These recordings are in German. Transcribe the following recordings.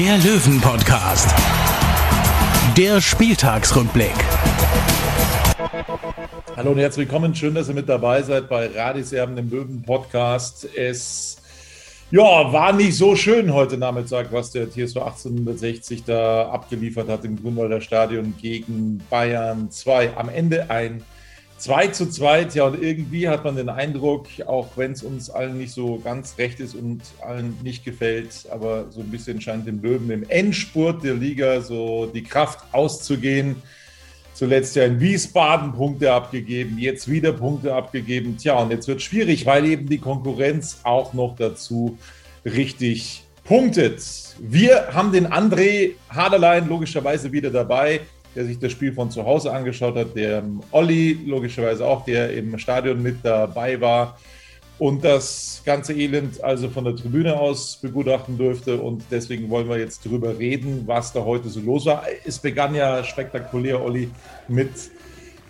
der Löwen-Podcast. Der Spieltagsrückblick. Hallo und herzlich willkommen. Schön, dass ihr mit dabei seid bei Radis Erben, dem Löwen-Podcast. Es ja, war nicht so schön heute Nachmittag, was der TSV 1860 da abgeliefert hat im Grünwalder Stadion gegen Bayern 2. Am Ende ein 2 zu 2. Ja, und irgendwie hat man den Eindruck, auch wenn es uns allen nicht so ganz recht ist und allen nicht gefällt, aber so ein bisschen scheint dem Löwen im Endspurt der Liga so die Kraft auszugehen. Zuletzt ja in Wiesbaden Punkte abgegeben, jetzt wieder Punkte abgegeben. Tja, und jetzt wird schwierig, weil eben die Konkurrenz auch noch dazu richtig punktet. Wir haben den André Haderlein logischerweise wieder dabei, der sich das Spiel von zu Hause angeschaut hat. Der Olli logischerweise auch, der im Stadion mit dabei war und das ganze Elend also von der Tribüne aus begutachten dürfte. Und deswegen wollen wir jetzt drüber reden, was da heute so los war. Es begann ja spektakulär, Olli, mit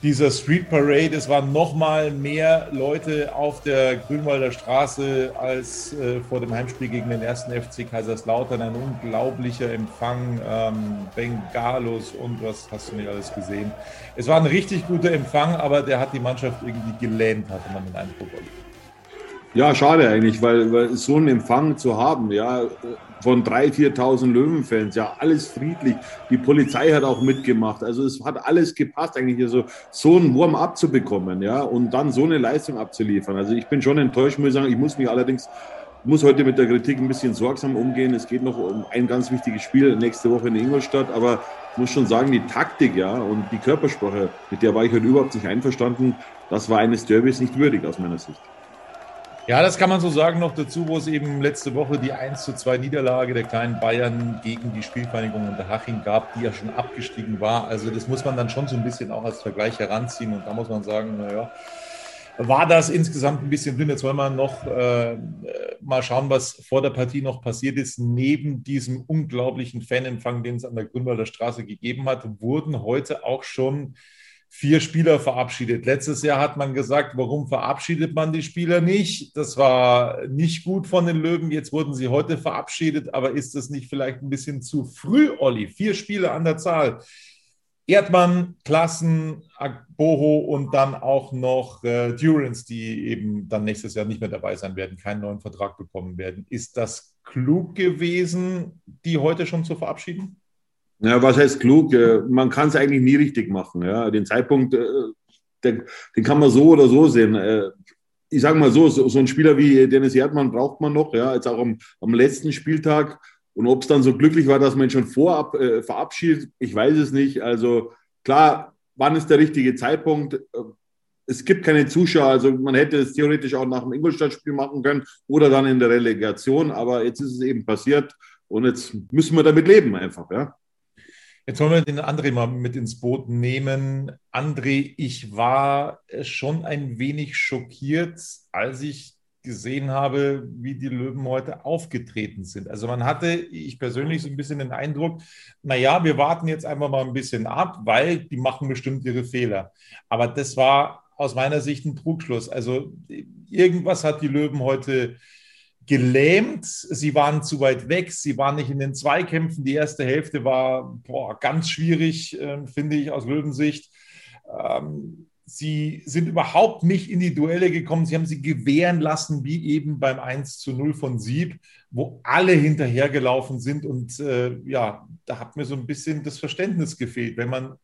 dieser Street Parade. Es waren noch mal mehr Leute auf der Grünwalder Straße als äh, vor dem Heimspiel gegen den ersten FC Kaiserslautern. Ein unglaublicher Empfang, ähm, Bengalos und was hast du nicht alles gesehen. Es war ein richtig guter Empfang, aber der hat die Mannschaft irgendwie gelähmt, hatte man den Eindruck. Ja, schade eigentlich, weil, weil so einen Empfang zu haben, ja, von 3.000, 4.000 Löwenfans, ja, alles friedlich. Die Polizei hat auch mitgemacht. Also es hat alles gepasst, eigentlich also so einen Wurm abzubekommen, ja, und dann so eine Leistung abzuliefern. Also ich bin schon enttäuscht, muss ich sagen. Ich muss mich allerdings, muss heute mit der Kritik ein bisschen sorgsam umgehen. Es geht noch um ein ganz wichtiges Spiel nächste Woche in Ingolstadt, aber ich muss schon sagen, die Taktik, ja, und die Körpersprache, mit der war ich heute überhaupt nicht einverstanden. Das war eines Derbys nicht würdig aus meiner Sicht. Ja, das kann man so sagen noch dazu, wo es eben letzte Woche die 1 zu 2 Niederlage der kleinen Bayern gegen die Spielvereinigung Unterhaching gab, die ja schon abgestiegen war. Also das muss man dann schon so ein bisschen auch als Vergleich heranziehen und da muss man sagen, naja, war das insgesamt ein bisschen dünn. Jetzt wollen wir noch äh, mal schauen, was vor der Partie noch passiert ist. Neben diesem unglaublichen Fanempfang, den es an der Grünwalder Straße gegeben hat, wurden heute auch schon vier Spieler verabschiedet. Letztes Jahr hat man gesagt, warum verabschiedet man die Spieler nicht? Das war nicht gut von den Löwen. Jetzt wurden sie heute verabschiedet, aber ist das nicht vielleicht ein bisschen zu früh, Olli? Vier Spieler an der Zahl. Erdmann, Klassen, Boho und dann auch noch äh, Durance, die eben dann nächstes Jahr nicht mehr dabei sein werden, keinen neuen Vertrag bekommen werden. Ist das klug gewesen, die heute schon zu verabschieden? Ja, was heißt klug? Man kann es eigentlich nie richtig machen. Ja. Den Zeitpunkt, äh, den, kann man so oder so sehen. Äh, ich sage mal so, so, ein Spieler wie Dennis Erdmann braucht man noch, ja, jetzt auch am, am letzten Spieltag. Und ob es dann so glücklich war, dass man ihn schon vorab äh, verabschiedet, ich weiß es nicht. Also klar, wann ist der richtige Zeitpunkt? Äh, es gibt keine Zuschauer, also man hätte es theoretisch auch nach dem Ingolstadt-Spiel machen können oder dann in der Relegation, aber jetzt ist es eben passiert und jetzt müssen wir damit leben einfach, ja. Jetzt wollen wir den André mal mit ins Boot nehmen. André, ich war schon ein wenig schockiert, als ich gesehen habe, wie die Löwen heute aufgetreten sind. Also man hatte, ich persönlich, so ein bisschen den Eindruck, naja, wir warten jetzt einfach mal ein bisschen ab, weil die machen bestimmt ihre Fehler. Aber das war aus meiner Sicht ein Trugschluss. Also irgendwas hat die Löwen heute gelähmt. Sie waren zu weit weg. Sie waren nicht in den Zweikämpfen. Die erste Hälfte war boah, ganz schwierig, äh, finde ich, aus Löwensicht. Ähm, sie sind überhaupt nicht in die Duelle gekommen. Sie haben sie gewähren lassen, wie eben beim 1 zu 0 von Sieb, wo alle hinterhergelaufen sind. Und äh, ja, da hat mir so ein bisschen das Verständnis gefehlt, wenn man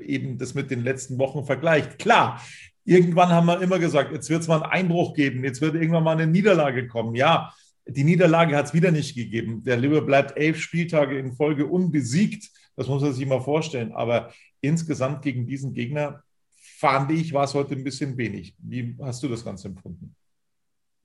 eben das mit den letzten Wochen vergleicht. Klar, irgendwann haben wir immer gesagt, jetzt wird es mal einen Einbruch geben, jetzt wird irgendwann mal eine Niederlage kommen. Ja, die Niederlage hat es wieder nicht gegeben. Der Liver bleibt elf Spieltage in Folge unbesiegt. Das muss man sich mal vorstellen. Aber insgesamt gegen diesen Gegner fand ich, war es heute ein bisschen wenig. Wie hast du das Ganze empfunden?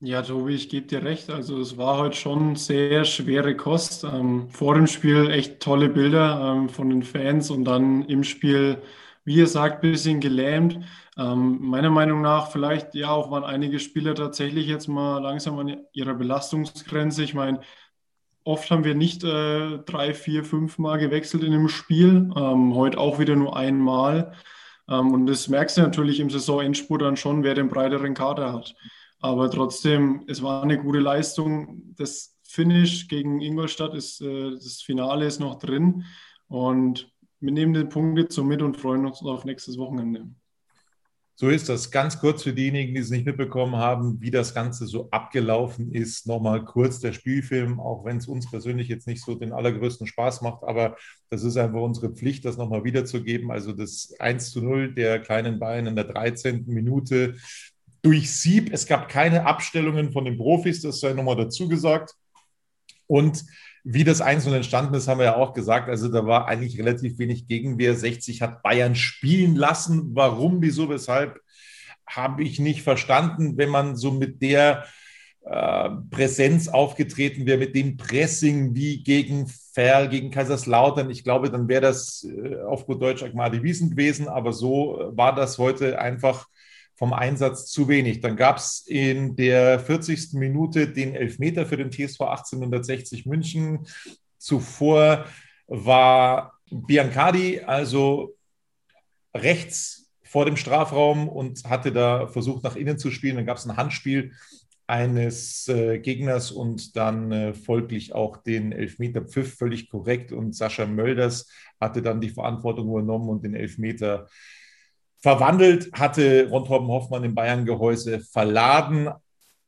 Ja, Tobi, ich gebe dir recht. Also es war heute schon sehr schwere Kost. Ähm, vor dem Spiel echt tolle Bilder ähm, von den Fans und dann im Spiel, wie ihr sagt, ein bisschen gelähmt. Ähm, meiner Meinung nach vielleicht, ja, auch waren einige Spieler tatsächlich jetzt mal langsam an ihrer Belastungsgrenze. Ich meine, oft haben wir nicht äh, drei, vier, fünf Mal gewechselt in einem Spiel. Ähm, heute auch wieder nur einmal. Ähm, und das merkst du natürlich im Saisonendspurt dann schon, wer den breiteren Kader hat. Aber trotzdem, es war eine gute Leistung. Das Finish gegen Ingolstadt ist, äh, das Finale ist noch drin. Und wir nehmen den Punkt jetzt so mit und freuen uns auf nächstes Wochenende. So ist das. Ganz kurz für diejenigen, die es nicht mitbekommen haben, wie das Ganze so abgelaufen ist. Nochmal kurz der Spielfilm, auch wenn es uns persönlich jetzt nicht so den allergrößten Spaß macht, aber das ist einfach unsere Pflicht, das nochmal wiederzugeben. Also das 1 zu 0 der kleinen Bayern in der 13. Minute durch Sieb. Es gab keine Abstellungen von den Profis, das sei nochmal dazu gesagt. Und wie das einzeln entstanden ist, haben wir ja auch gesagt. Also da war eigentlich relativ wenig Gegenwehr. 60 hat Bayern spielen lassen. Warum, wieso, weshalb, habe ich nicht verstanden, wenn man so mit der äh, Präsenz aufgetreten wäre, mit dem Pressing wie gegen Ferl, gegen Kaiserslautern. Ich glaube, dann wäre das äh, auf gut Deutsch Agmadi Wiesen gewesen. Aber so äh, war das heute einfach vom Einsatz zu wenig. Dann gab es in der 40. Minute den Elfmeter für den TSV 1860 München. Zuvor war Biancardi also rechts vor dem Strafraum und hatte da versucht, nach innen zu spielen. Dann gab es ein Handspiel eines äh, Gegners und dann äh, folglich auch den Elfmeter Pfiff, völlig korrekt. Und Sascha Mölders hatte dann die Verantwortung übernommen und den Elfmeter verwandelt, hatte Ron Hoffmann im Bayern-Gehäuse verladen.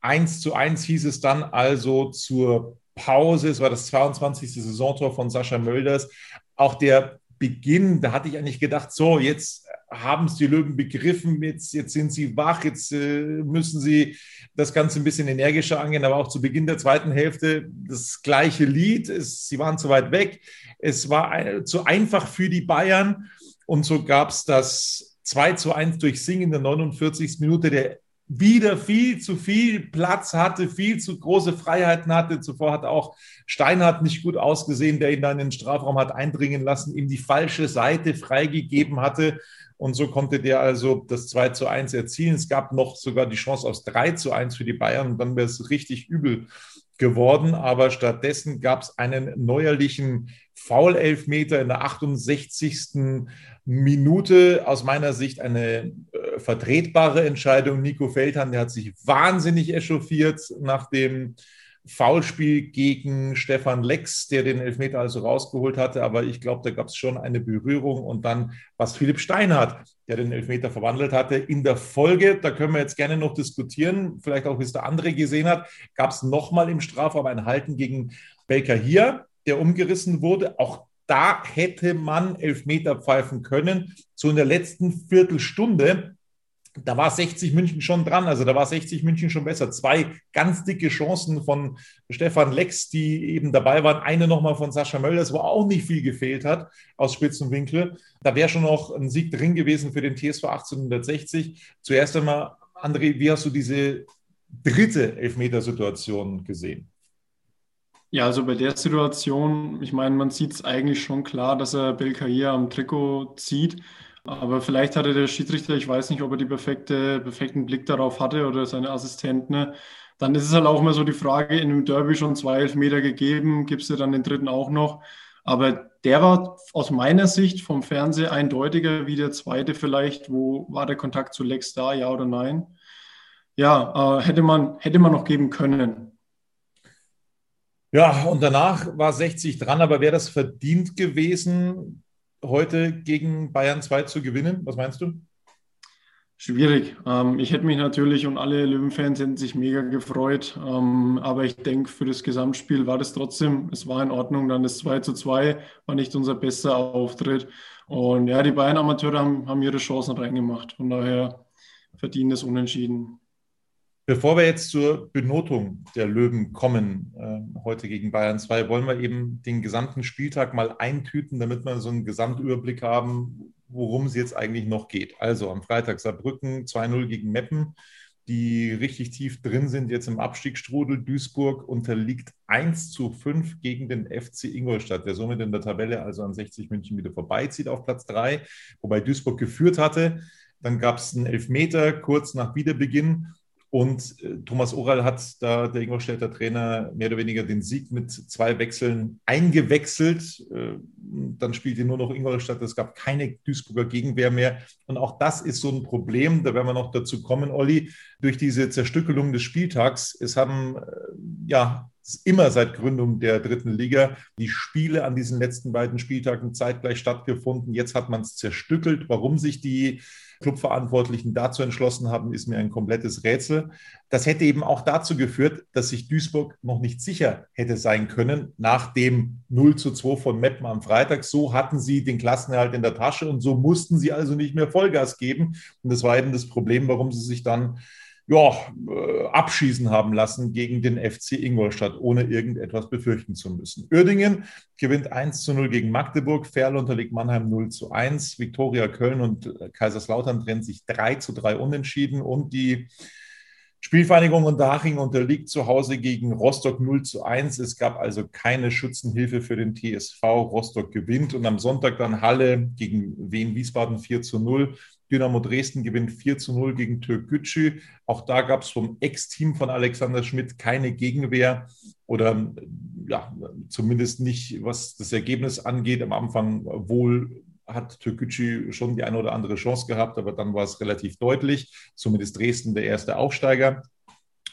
1 zu 1 hieß es dann also zur Pause. Es war das 22. Saisontor von Sascha Mölders. Auch der Beginn, da hatte ich eigentlich gedacht, so, jetzt haben es die Löwen begriffen, jetzt, jetzt sind sie wach, jetzt äh, müssen sie das Ganze ein bisschen energischer angehen, aber auch zu Beginn der zweiten Hälfte das gleiche Lied. Es, sie waren zu weit weg, es war ein, zu einfach für die Bayern und so gab es das 2 zu 1 durch Sing in der 49. Minute, der wieder viel zu viel Platz hatte, viel zu große Freiheiten hatte. Zuvor hat auch Steinhardt nicht gut ausgesehen, der ihn dann in den Strafraum hat eindringen lassen, ihm die falsche Seite freigegeben hatte. Und so konnte der also das 2 zu 1 erzielen. Es gab noch sogar die Chance aus 3 zu 1 für die Bayern und dann wäre es richtig übel geworden. Aber stattdessen gab es einen neuerlichen Foul-Elfmeter in der 68. Minute. Aus meiner Sicht eine äh, vertretbare Entscheidung. Nico Feldhahn, der hat sich wahnsinnig echauffiert nach dem Foulspiel gegen Stefan Lex, der den Elfmeter also rausgeholt hatte. Aber ich glaube, da gab es schon eine Berührung. Und dann, was Philipp Steinhardt, der den Elfmeter verwandelt hatte, in der Folge, da können wir jetzt gerne noch diskutieren, vielleicht auch, wie es der andere gesehen hat, gab es nochmal im Strafraum ein Halten gegen Belka hier, der umgerissen wurde. Auch da hätte man Elfmeter pfeifen können. So in der letzten Viertelstunde da war 60 München schon dran, also da war 60 München schon besser. Zwei ganz dicke Chancen von Stefan Lex, die eben dabei waren. Eine nochmal von Sascha Mölders, wo auch nicht viel gefehlt hat aus Spitzenwinkel. Da wäre schon noch ein Sieg drin gewesen für den TSV 1860. Zuerst einmal, André, wie hast du diese dritte Elfmetersituation gesehen? Ja, also bei der Situation, ich meine, man sieht es eigentlich schon klar, dass er Belkair am Trikot zieht. Aber vielleicht hatte der Schiedsrichter, ich weiß nicht, ob er die perfekte, perfekten Blick darauf hatte oder seine Assistenten. Ne? Dann ist es halt auch immer so die Frage, in einem Derby schon zwei Elfmeter gegeben, gibst du dann den dritten auch noch? Aber der war aus meiner Sicht vom Fernsehen eindeutiger wie der zweite vielleicht. Wo war der Kontakt zu Lex da, ja oder nein? Ja, äh, hätte, man, hätte man noch geben können. Ja, und danach war 60 dran, aber wäre das verdient gewesen? heute gegen Bayern 2 zu gewinnen? Was meinst du? Schwierig. Ähm, ich hätte mich natürlich und alle Löwenfans hätten sich mega gefreut. Ähm, aber ich denke, für das Gesamtspiel war das trotzdem, es war in Ordnung. Dann das 2 zu 2 war nicht unser bester Auftritt. Und ja, die Bayern-Amateure haben, haben ihre Chancen reingemacht. Von daher verdienen es unentschieden. Bevor wir jetzt zur Benotung der Löwen kommen, äh, heute gegen Bayern 2, wollen wir eben den gesamten Spieltag mal eintüten, damit wir so einen Gesamtüberblick haben, worum es jetzt eigentlich noch geht. Also am Freitag Saarbrücken 2-0 gegen Meppen. die richtig tief drin sind, jetzt im Abstiegsstrudel. Duisburg unterliegt 1 zu 5 gegen den FC Ingolstadt, der somit in der Tabelle also an 60 München wieder vorbeizieht auf Platz 3, wobei Duisburg geführt hatte. Dann gab es einen Elfmeter kurz nach Wiederbeginn und äh, Thomas Oral hat da, der Ingolstädter Trainer, mehr oder weniger den Sieg mit zwei Wechseln eingewechselt. Äh, dann spielte nur noch Ingolstadt. Es gab keine Duisburger Gegenwehr mehr. Und auch das ist so ein Problem. Da werden wir noch dazu kommen, Olli. Durch diese Zerstückelung des Spieltags. Es haben äh, ja immer seit Gründung der dritten Liga die Spiele an diesen letzten beiden Spieltagen zeitgleich stattgefunden. Jetzt hat man es zerstückelt. Warum sich die Clubverantwortlichen dazu entschlossen haben, ist mir ein komplettes Rätsel. Das hätte eben auch dazu geführt, dass sich Duisburg noch nicht sicher hätte sein können nach dem 0 zu 2 von Meppen am Freitag. So hatten sie den Klassenerhalt in der Tasche und so mussten sie also nicht mehr Vollgas geben. Und das war eben das Problem, warum sie sich dann ja, äh, abschießen haben lassen gegen den FC Ingolstadt, ohne irgendetwas befürchten zu müssen. Uerdingen gewinnt 1 zu 0 gegen Magdeburg, Ferl unterliegt Mannheim 0 zu 1, Viktoria Köln und äh, Kaiserslautern trennen sich 3 zu 3 unentschieden und die Spielvereinigung Unterhaching unterliegt zu Hause gegen Rostock 0 zu 1. Es gab also keine Schützenhilfe für den TSV. Rostock gewinnt und am Sonntag dann Halle gegen Wien Wiesbaden 4 zu 0. Dynamo Dresden gewinnt 4 zu 0 gegen Türkgücü. Auch da gab es vom Ex-Team von Alexander Schmidt keine Gegenwehr oder ja, zumindest nicht, was das Ergebnis angeht. Am Anfang wohl hat Türkgücü schon die eine oder andere Chance gehabt, aber dann war es relativ deutlich. Ist Dresden der erste Aufsteiger.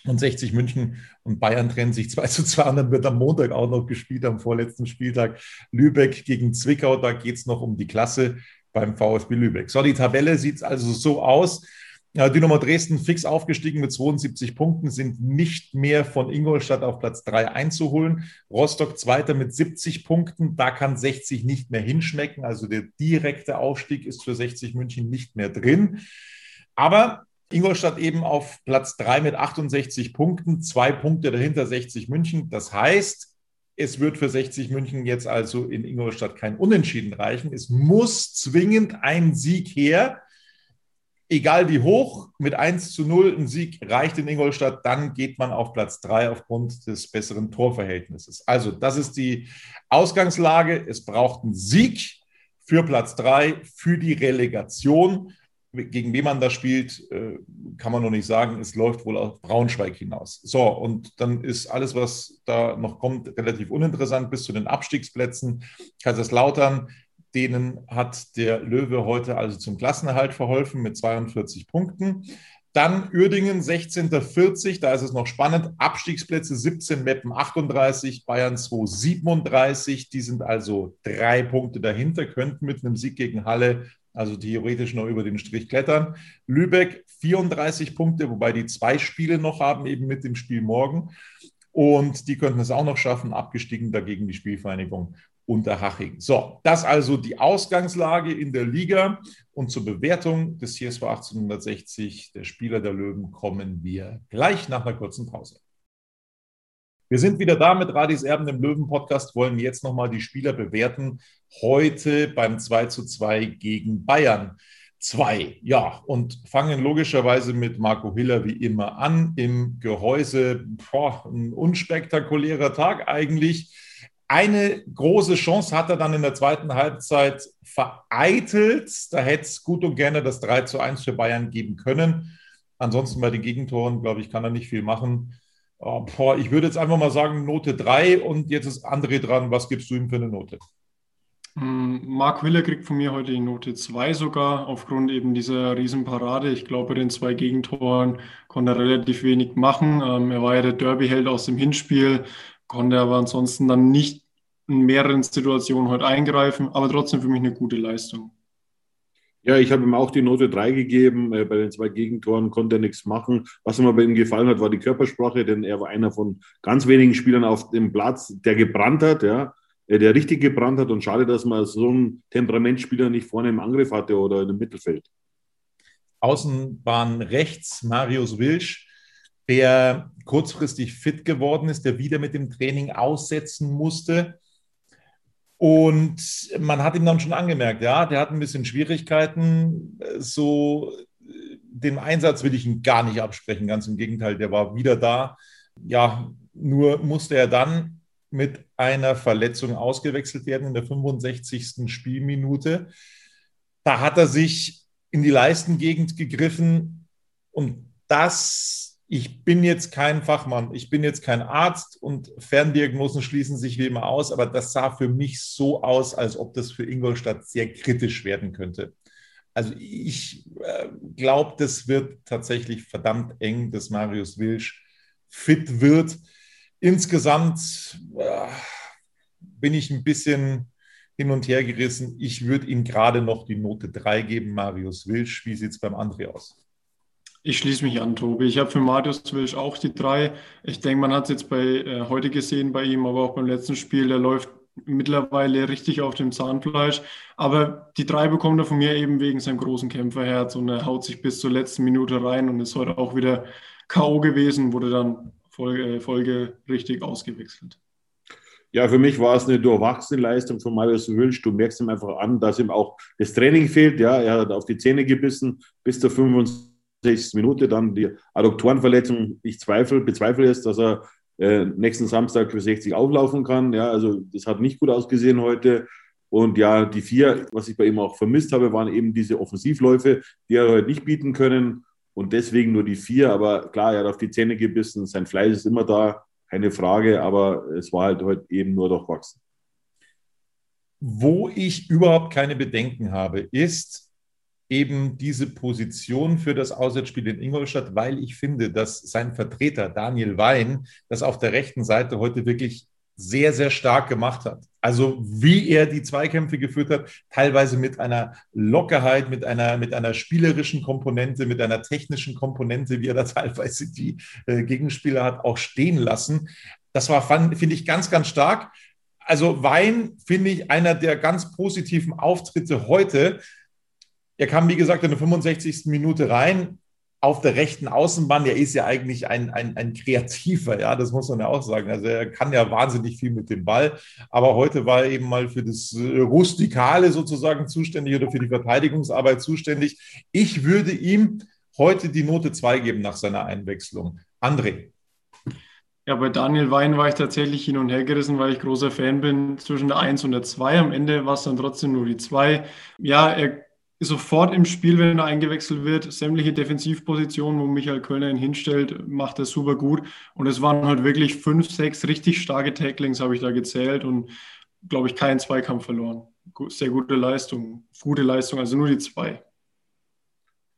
Und 60 München und Bayern trennen sich 2 zu 2 und dann wird am Montag auch noch gespielt, am vorletzten Spieltag. Lübeck gegen Zwickau, da geht es noch um die Klasse beim VfB Lübeck. So, die Tabelle sieht also so aus. Dynamo Dresden fix aufgestiegen mit 72 Punkten, sind nicht mehr von Ingolstadt auf Platz 3 einzuholen. Rostock Zweiter mit 70 Punkten, da kann 60 nicht mehr hinschmecken. Also der direkte Aufstieg ist für 60 München nicht mehr drin. Aber Ingolstadt eben auf Platz 3 mit 68 Punkten, zwei Punkte dahinter 60 München. Das heißt, es wird für 60 München jetzt also in Ingolstadt kein Unentschieden reichen. Es muss zwingend ein Sieg her. Egal wie hoch, mit 1 zu 0 ein Sieg reicht in Ingolstadt, dann geht man auf Platz 3 aufgrund des besseren Torverhältnisses. Also, das ist die Ausgangslage. Es braucht einen Sieg für Platz 3, für die Relegation gegen wen man da spielt, äh, kann man noch nicht sagen. Es läuft wohl auf Braunschweig hinaus. So, und dann ist alles, was da noch kommt, relativ uninteressant bis zu den Abstiegsplätzen. Kaiserslautern, denen hat der Löwe heute also zum Klassenerhalt verholfen mit 42 Punkten. Dann Uerdingen 16.40, da ist es noch spannend. Abstiegsplätze 17, Meppen 38, Bayern 2 37. Die sind also drei Punkte dahinter, könnten mit einem Sieg gegen Halle also theoretisch noch über den Strich klettern. Lübeck 34 Punkte, wobei die zwei Spiele noch haben, eben mit dem Spiel morgen. Und die könnten es auch noch schaffen, abgestiegen dagegen die Spielvereinigung Unterhaching. So, das also die Ausgangslage in der Liga. Und zur Bewertung des CSV 1860, der Spieler der Löwen, kommen wir gleich nach einer kurzen Pause. Wir sind wieder da mit Radis Erben im Löwen-Podcast, wollen jetzt nochmal die Spieler bewerten. Heute beim 2 zu 2 gegen Bayern 2. Ja, und fangen logischerweise mit Marco Hiller wie immer an. Im Gehäuse, boah, ein unspektakulärer Tag eigentlich. Eine große Chance hat er dann in der zweiten Halbzeit vereitelt. Da hätte es gut und gerne das 3 zu 1 für Bayern geben können. Ansonsten bei den Gegentoren, glaube ich, kann er nicht viel machen. Oh, boah, ich würde jetzt einfach mal sagen Note 3 und jetzt ist André dran. Was gibst du ihm für eine Note? Mm, Marc Willer kriegt von mir heute die Note 2 sogar, aufgrund eben dieser Riesenparade. Ich glaube, bei den zwei Gegentoren konnte er relativ wenig machen. Ähm, er war ja der Derby-Held aus dem Hinspiel, konnte aber ansonsten dann nicht in mehreren Situationen heute eingreifen, aber trotzdem für mich eine gute Leistung. Ja, ich habe ihm auch die Note 3 gegeben. Äh, bei den zwei Gegentoren konnte er nichts machen. Was mir bei ihm gefallen hat, war die Körpersprache, denn er war einer von ganz wenigen Spielern auf dem Platz, der gebrannt hat, ja, äh, der richtig gebrannt hat. Und schade, dass man so einen Temperamentspieler nicht vorne im Angriff hatte oder im Mittelfeld. Außenbahn rechts, Marius Wilsch, der kurzfristig fit geworden ist, der wieder mit dem Training aussetzen musste und man hat ihm dann schon angemerkt, ja, der hat ein bisschen Schwierigkeiten, so den Einsatz will ich ihm gar nicht absprechen, ganz im Gegenteil, der war wieder da. Ja, nur musste er dann mit einer Verletzung ausgewechselt werden in der 65. Spielminute. Da hat er sich in die Leistengegend gegriffen und das, ich bin jetzt kein Fachmann, ich bin jetzt kein Arzt und Ferndiagnosen schließen sich wie immer aus, aber das sah für mich so aus, als ob das für Ingolstadt sehr kritisch werden könnte. Also ich äh, glaube, das wird tatsächlich verdammt eng, dass Marius Wilsch fit wird. Insgesamt äh, bin ich ein bisschen hin und her gerissen. Ich würde ihm gerade noch die Note 3 geben, Marius Wilsch. Wie sieht es beim André aus? Ich schließe mich an, Tobi. Ich habe für Marius Wilsch auch die 3. Ich denke, man hat es jetzt bei äh, heute gesehen bei ihm, aber auch beim letzten Spiel. Der läuft mittlerweile richtig auf dem Zahnfleisch. Aber die 3 bekommt er von mir eben wegen seinem großen Kämpferherz und er haut sich bis zur letzten Minute rein und ist heute auch wieder K.O. gewesen, wurde dann Folge, Folge richtig ausgewechselt. Ja, für mich war es eine durchwachsene Leistung von Marius Wülsch. Du merkst ihm einfach an, dass ihm auch das Training fehlt. Ja, er hat auf die Zähne gebissen bis zur 65. Minute. Dann die Adduktorenverletzung. Ich zweifle, bezweifle es, dass er äh, nächsten Samstag für 60 auflaufen kann. Ja, also das hat nicht gut ausgesehen heute. Und ja, die vier, was ich bei ihm auch vermisst habe, waren eben diese Offensivläufe, die er heute nicht bieten können und deswegen nur die vier. Aber klar, er hat auf die Zähne gebissen, sein Fleiß ist immer da, keine Frage, aber es war halt heute eben nur durchwachsen. Wo ich überhaupt keine Bedenken habe, ist eben diese Position für das Auswärtsspiel in Ingolstadt, weil ich finde, dass sein Vertreter Daniel Wein das auf der rechten Seite heute wirklich sehr, sehr stark gemacht hat. Also wie er die Zweikämpfe geführt hat, teilweise mit einer Lockerheit, mit einer, mit einer spielerischen Komponente, mit einer technischen Komponente, wie er da teilweise die äh, Gegenspieler hat auch stehen lassen. Das war, finde ich, ganz, ganz stark. Also Wein finde ich einer der ganz positiven Auftritte heute. Er kam, wie gesagt, in der 65. Minute rein, auf der rechten Außenbahn, der ist ja eigentlich ein, ein, ein Kreativer, ja, das muss man ja auch sagen. Also er kann ja wahnsinnig viel mit dem Ball, aber heute war er eben mal für das äh, Rustikale sozusagen zuständig oder für die Verteidigungsarbeit zuständig. Ich würde ihm heute die Note 2 geben nach seiner Einwechslung. André. Ja, bei Daniel Wein war ich tatsächlich hin und her gerissen, weil ich großer Fan bin zwischen der 1 und der 2. Am Ende war es dann trotzdem nur die 2. Ja, er sofort im Spiel, wenn er eingewechselt wird. Sämtliche Defensivpositionen, wo Michael Kölner ihn hinstellt, macht er super gut. Und es waren halt wirklich fünf, sechs richtig starke Tacklings, habe ich da gezählt und glaube ich keinen Zweikampf verloren. Sehr gute Leistung, gute Leistung, also nur die zwei.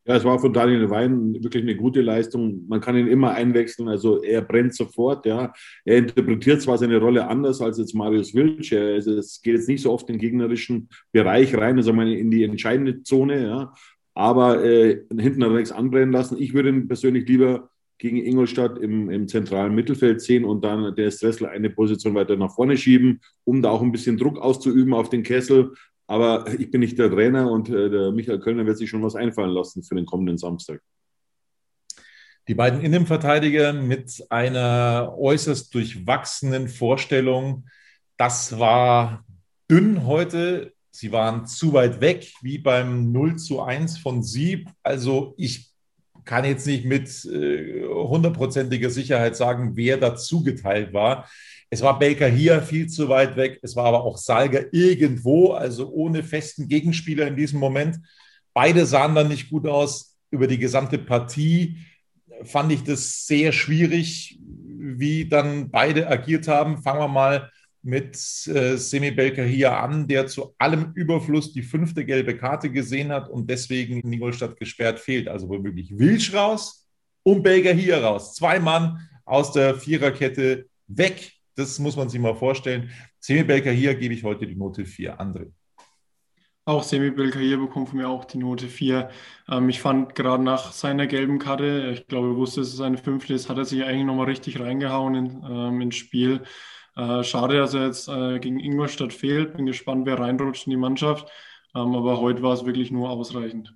Ja, es war von Daniel Wein wirklich eine gute Leistung. Man kann ihn immer einwechseln. Also er brennt sofort. Ja, er interpretiert zwar seine Rolle anders als jetzt Marius Wilsch. Also es geht jetzt nicht so oft in den gegnerischen Bereich rein, also in die entscheidende Zone. Ja, aber äh, hinten hat er nichts anbrennen lassen. Ich würde ihn persönlich lieber gegen Ingolstadt im, im zentralen Mittelfeld sehen und dann der Stressler eine Position weiter nach vorne schieben, um da auch ein bisschen Druck auszuüben auf den Kessel. Aber ich bin nicht der Trainer und äh, der Michael Kölner wird sich schon was einfallen lassen für den kommenden Samstag. Die beiden Innenverteidiger mit einer äußerst durchwachsenen Vorstellung. Das war dünn heute. Sie waren zu weit weg, wie beim 0 zu 1 von Sieb. Also ich kann jetzt nicht mit äh, hundertprozentiger Sicherheit sagen, wer da zugeteilt war. Es war Baker hier viel zu weit weg. Es war aber auch Salger irgendwo, also ohne festen Gegenspieler in diesem Moment. Beide sahen dann nicht gut aus. Über die gesamte Partie fand ich das sehr schwierig, wie dann beide agiert haben. Fangen wir mal mit äh, Semi Belker hier an, der zu allem Überfluss die fünfte gelbe Karte gesehen hat und deswegen in Ingolstadt gesperrt fehlt. Also womöglich Wilsch raus und Belker hier raus. Zwei Mann aus der Viererkette weg. Das muss man sich mal vorstellen. Semi-Belker hier gebe ich heute die Note 4. André. Auch Semi-Belker hier bekommt von mir auch die Note 4. Ähm, ich fand gerade nach seiner gelben Karte, ich glaube, er wusste, dass es seine fünfte ist, hat er sich eigentlich nochmal richtig reingehauen in, ähm, ins Spiel. Äh, schade, dass er jetzt äh, gegen Ingolstadt fehlt. Bin gespannt, wer reinrutscht in die Mannschaft. Ähm, aber heute war es wirklich nur ausreichend.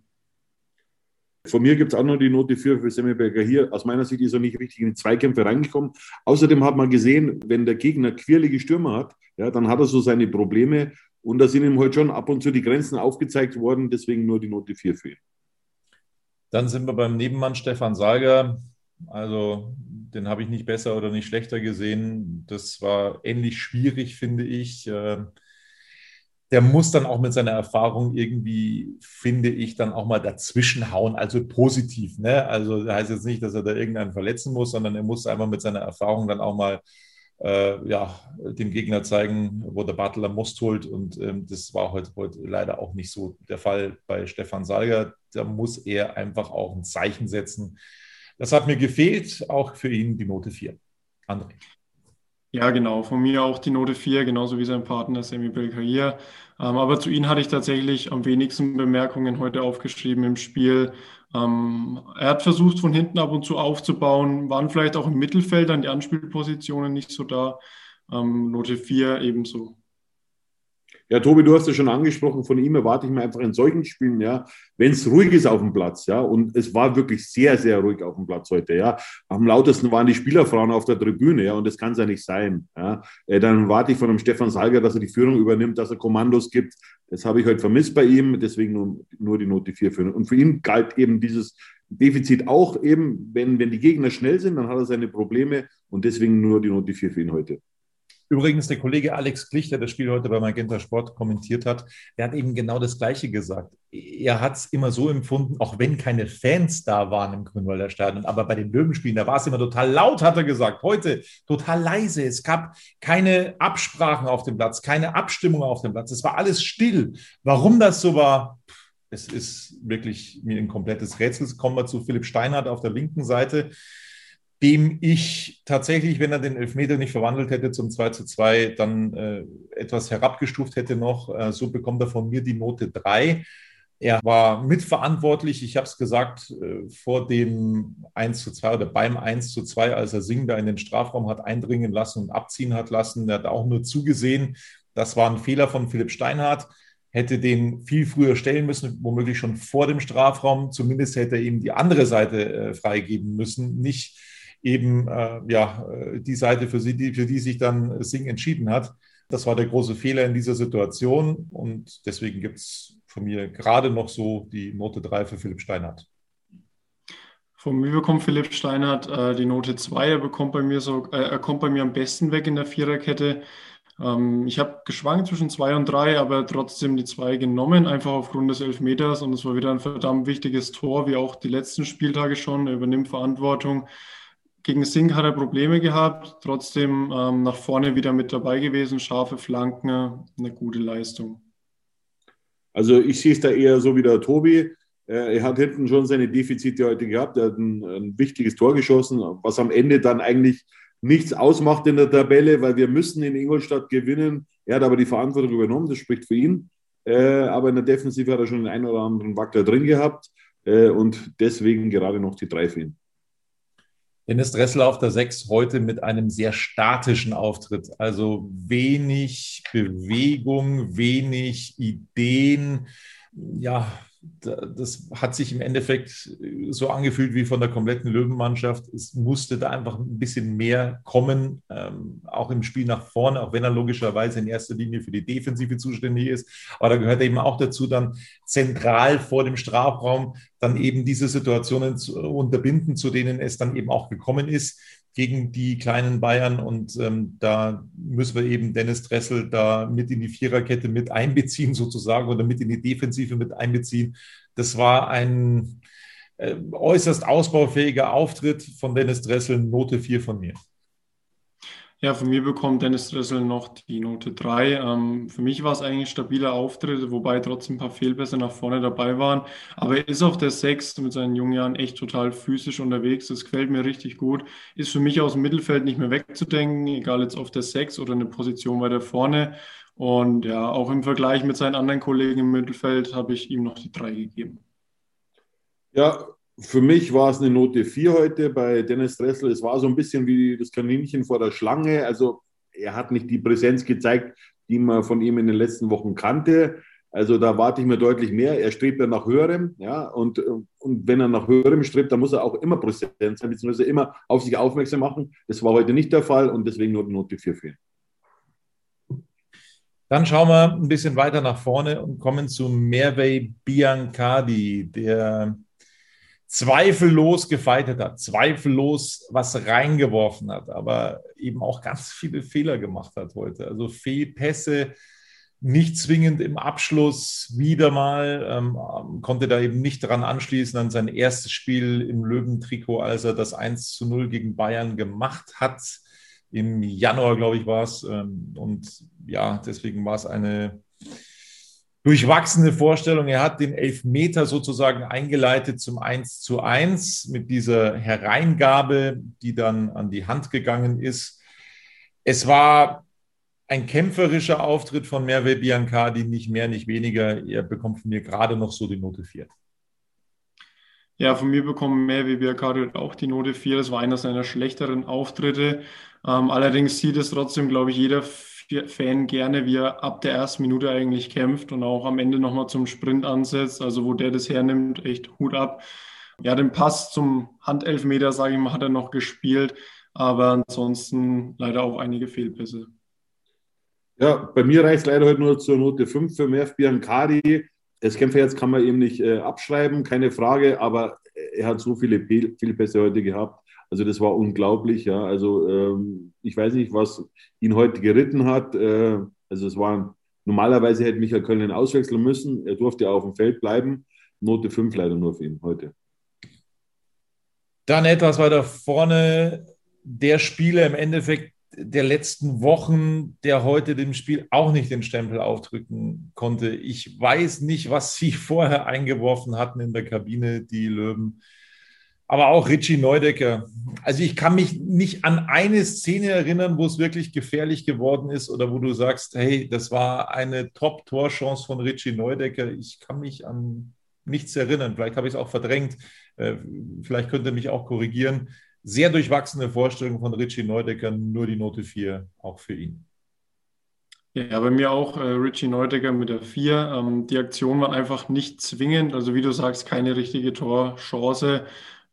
Von mir gibt es auch noch die Note 4 für Semmelberger hier. Aus meiner Sicht ist er nicht richtig in die Zweikämpfe reingekommen. Außerdem hat man gesehen, wenn der Gegner quirlige Stürmer hat, ja, dann hat er so seine Probleme. Und da sind ihm heute schon ab und zu die Grenzen aufgezeigt worden. Deswegen nur die Note 4 für ihn. Dann sind wir beim Nebenmann Stefan Salger. Also den habe ich nicht besser oder nicht schlechter gesehen. Das war ähnlich schwierig, finde ich. Äh, der muss dann auch mit seiner Erfahrung irgendwie, finde ich, dann auch mal dazwischenhauen, also positiv. Ne? Also das heißt jetzt nicht, dass er da irgendeinen verletzen muss, sondern er muss einfach mit seiner Erfahrung dann auch mal äh, ja, dem Gegner zeigen, wo der Butler Most holt. Und ähm, das war heute, heute leider auch nicht so der Fall bei Stefan Salger. Da muss er einfach auch ein Zeichen setzen. Das hat mir gefehlt, auch für ihn die Note 4. André. Ja, genau. Von mir auch die Note 4, genauso wie sein Partner Semi Belkair. Ähm, aber zu ihm hatte ich tatsächlich am wenigsten Bemerkungen heute aufgeschrieben im Spiel. Ähm, er hat versucht, von hinten ab und zu aufzubauen, waren vielleicht auch im Mittelfeld an die Anspielpositionen nicht so da. Ähm, Note 4 ebenso. Ja, Tobi, du hast es schon angesprochen, von ihm erwarte ich mir einfach in solchen Spielen, ja, wenn es ruhig ist auf dem Platz, ja, und es war wirklich sehr, sehr ruhig auf dem Platz heute, ja. Am lautesten waren die Spielerfrauen auf der Tribüne, ja, und das kann es ja nicht sein, ja. Äh, dann warte ich von dem Stefan Salger, dass er die Führung übernimmt, dass er Kommandos gibt. Das habe ich heute vermisst bei ihm, deswegen nur, nur die Note 4 für ihn. Und für ihn galt eben dieses Defizit auch eben, wenn, wenn die Gegner schnell sind, dann hat er seine Probleme und deswegen nur die Note 4 für ihn heute. Übrigens, der Kollege Alex Klich, der das Spiel heute bei Magenta Sport kommentiert hat, der hat eben genau das Gleiche gesagt. Er hat es immer so empfunden, auch wenn keine Fans da waren im Grünwalder Stadion, aber bei den Löwenspielen, da war es immer total laut, hat er gesagt. Heute total leise. Es gab keine Absprachen auf dem Platz, keine Abstimmung auf dem Platz. Es war alles still. Warum das so war, es ist wirklich mir ein komplettes Rätsel. Kommen wir zu Philipp Steinhardt auf der linken Seite dem ich tatsächlich, wenn er den Elfmeter nicht verwandelt hätte zum 2 zu 2, dann äh, etwas herabgestuft hätte noch. Äh, so bekommt er von mir die Note 3. Er war mitverantwortlich, ich habe es gesagt, äh, vor dem 1 zu 2 oder beim 1 zu 2, als er Singh da in den Strafraum hat eindringen lassen und abziehen hat lassen. Er hat auch nur zugesehen. Das war ein Fehler von Philipp Steinhardt hätte den viel früher stellen müssen, womöglich schon vor dem Strafraum. Zumindest hätte er ihm die andere Seite äh, freigeben müssen, nicht eben äh, ja, äh, die Seite, für, sie, die, für die sich dann Singh entschieden hat. Das war der große Fehler in dieser Situation und deswegen gibt es von mir gerade noch so die Note 3 für Philipp Steinhardt. Von mir bekommt Philipp Steinhardt äh, die Note 2. Er bekommt bei mir so, äh, er kommt bei mir am besten weg in der Viererkette. Ähm, ich habe geschwankt zwischen 2 und 3, aber trotzdem die 2 genommen, einfach aufgrund des Elfmeters. Und es war wieder ein verdammt wichtiges Tor, wie auch die letzten Spieltage schon. Er übernimmt Verantwortung. Gegen Singh hat er Probleme gehabt, trotzdem ähm, nach vorne wieder mit dabei gewesen, scharfe Flanken, eine gute Leistung. Also ich sehe es da eher so wie der Tobi. Er hat hinten schon seine Defizite heute gehabt. Er hat ein, ein wichtiges Tor geschossen, was am Ende dann eigentlich nichts ausmacht in der Tabelle, weil wir müssen in Ingolstadt gewinnen. Er hat aber die Verantwortung übernommen, das spricht für ihn. Äh, aber in der Defensive hat er schon den einen oder anderen Wackler drin gehabt äh, und deswegen gerade noch die drei für ihn. Dennis Dressler auf der 6 heute mit einem sehr statischen Auftritt. Also wenig Bewegung, wenig Ideen. Ja, das hat sich im Endeffekt so angefühlt wie von der kompletten Löwenmannschaft. Es musste da einfach ein bisschen mehr kommen, ähm, auch im Spiel nach vorne, auch wenn er logischerweise in erster Linie für die Defensive zuständig ist. Aber da gehört eben auch dazu, dann zentral vor dem Strafraum dann eben diese Situationen zu unterbinden, zu denen es dann eben auch gekommen ist gegen die kleinen Bayern. Und ähm, da müssen wir eben Dennis Dressel da mit in die Viererkette mit einbeziehen, sozusagen, oder mit in die Defensive mit einbeziehen. Das war ein äh, äußerst ausbaufähiger Auftritt von Dennis Dressel, Note 4 von mir. Ja, von mir bekommt Dennis Dressel noch die Note 3. Ähm, für mich war es eigentlich stabiler Auftritt, wobei trotzdem ein paar Fehlpässe nach vorne dabei waren. Aber er ist auf der 6 mit seinen jungen Jahren echt total physisch unterwegs. Das gefällt mir richtig gut. Ist für mich aus dem Mittelfeld nicht mehr wegzudenken, egal jetzt auf der 6 oder eine Position weiter vorne. Und ja, auch im Vergleich mit seinen anderen Kollegen im Mittelfeld habe ich ihm noch die 3 gegeben. Ja, für mich war es eine Note 4 heute bei Dennis Dressel. Es war so ein bisschen wie das Kaninchen vor der Schlange. Also er hat nicht die Präsenz gezeigt, die man von ihm in den letzten Wochen kannte. Also da warte ich mir deutlich mehr. Er strebt ja nach höherem, ja, und, und wenn er nach höherem strebt, dann muss er auch immer präsent sein, beziehungsweise immer auf sich aufmerksam machen. Das war heute nicht der Fall und deswegen nur die Note 4 für ihn. Dann schauen wir ein bisschen weiter nach vorne und kommen zu Mervey Biancardi, der zweifellos gefeitet hat, zweifellos was reingeworfen hat, aber eben auch ganz viele Fehler gemacht hat heute. Also Fehlpässe, nicht zwingend im Abschluss wieder mal, ähm, konnte da eben nicht daran anschließen an sein erstes Spiel im Löwentrikot, als er das 1 zu 0 gegen Bayern gemacht hat. Im Januar, glaube ich, war es. Ähm, und ja, deswegen war es eine durchwachsene Vorstellung. Er hat den Elfmeter sozusagen eingeleitet zum 1 zu 1 mit dieser Hereingabe, die dann an die Hand gegangen ist. Es war ein kämpferischer Auftritt von Merve Biancardi, nicht mehr, nicht weniger. Er bekommt von mir gerade noch so die Note 4. Ja, von mir bekommen Merve Biancardi auch die Note 4. Das war einer seiner schlechteren Auftritte. Ähm, allerdings sieht es trotzdem, glaube ich, jeder Fan gerne, wie er ab der ersten Minute eigentlich kämpft und auch am Ende nochmal zum Sprint ansetzt. Also wo der das hernimmt, echt Hut ab. Ja, den Pass zum Handelfmeter, sage ich mal, hat er noch gespielt, aber ansonsten leider auch einige Fehlpässe. Ja, bei mir reicht es leider heute nur zur Note 5 für Merv Biancardi. Das Kämpferherz kann man eben nicht äh, abschreiben, keine Frage, aber er hat so viele Fehlpässe heute gehabt. Also das war unglaublich, ja. Also ähm, ich weiß nicht, was ihn heute geritten hat. Äh, also es war normalerweise hätte Michael Köln auswechseln müssen. Er durfte auf dem Feld bleiben. Note 5 leider nur für ihn heute. Dann etwas weiter vorne. Der Spieler im Endeffekt der letzten Wochen, der heute dem Spiel auch nicht den Stempel aufdrücken konnte. Ich weiß nicht, was sie vorher eingeworfen hatten in der Kabine, die Löwen aber auch Richie Neudecker. Also ich kann mich nicht an eine Szene erinnern, wo es wirklich gefährlich geworden ist oder wo du sagst, hey, das war eine Top-Torchance von Richie Neudecker. Ich kann mich an nichts erinnern. Vielleicht habe ich es auch verdrängt. Äh, vielleicht könnte mich auch korrigieren. Sehr durchwachsene Vorstellung von Richie Neudecker, nur die Note 4 auch für ihn. Ja, bei mir auch äh, Richie Neudecker mit der 4. Ähm, die Aktion war einfach nicht zwingend. Also wie du sagst, keine richtige Torchance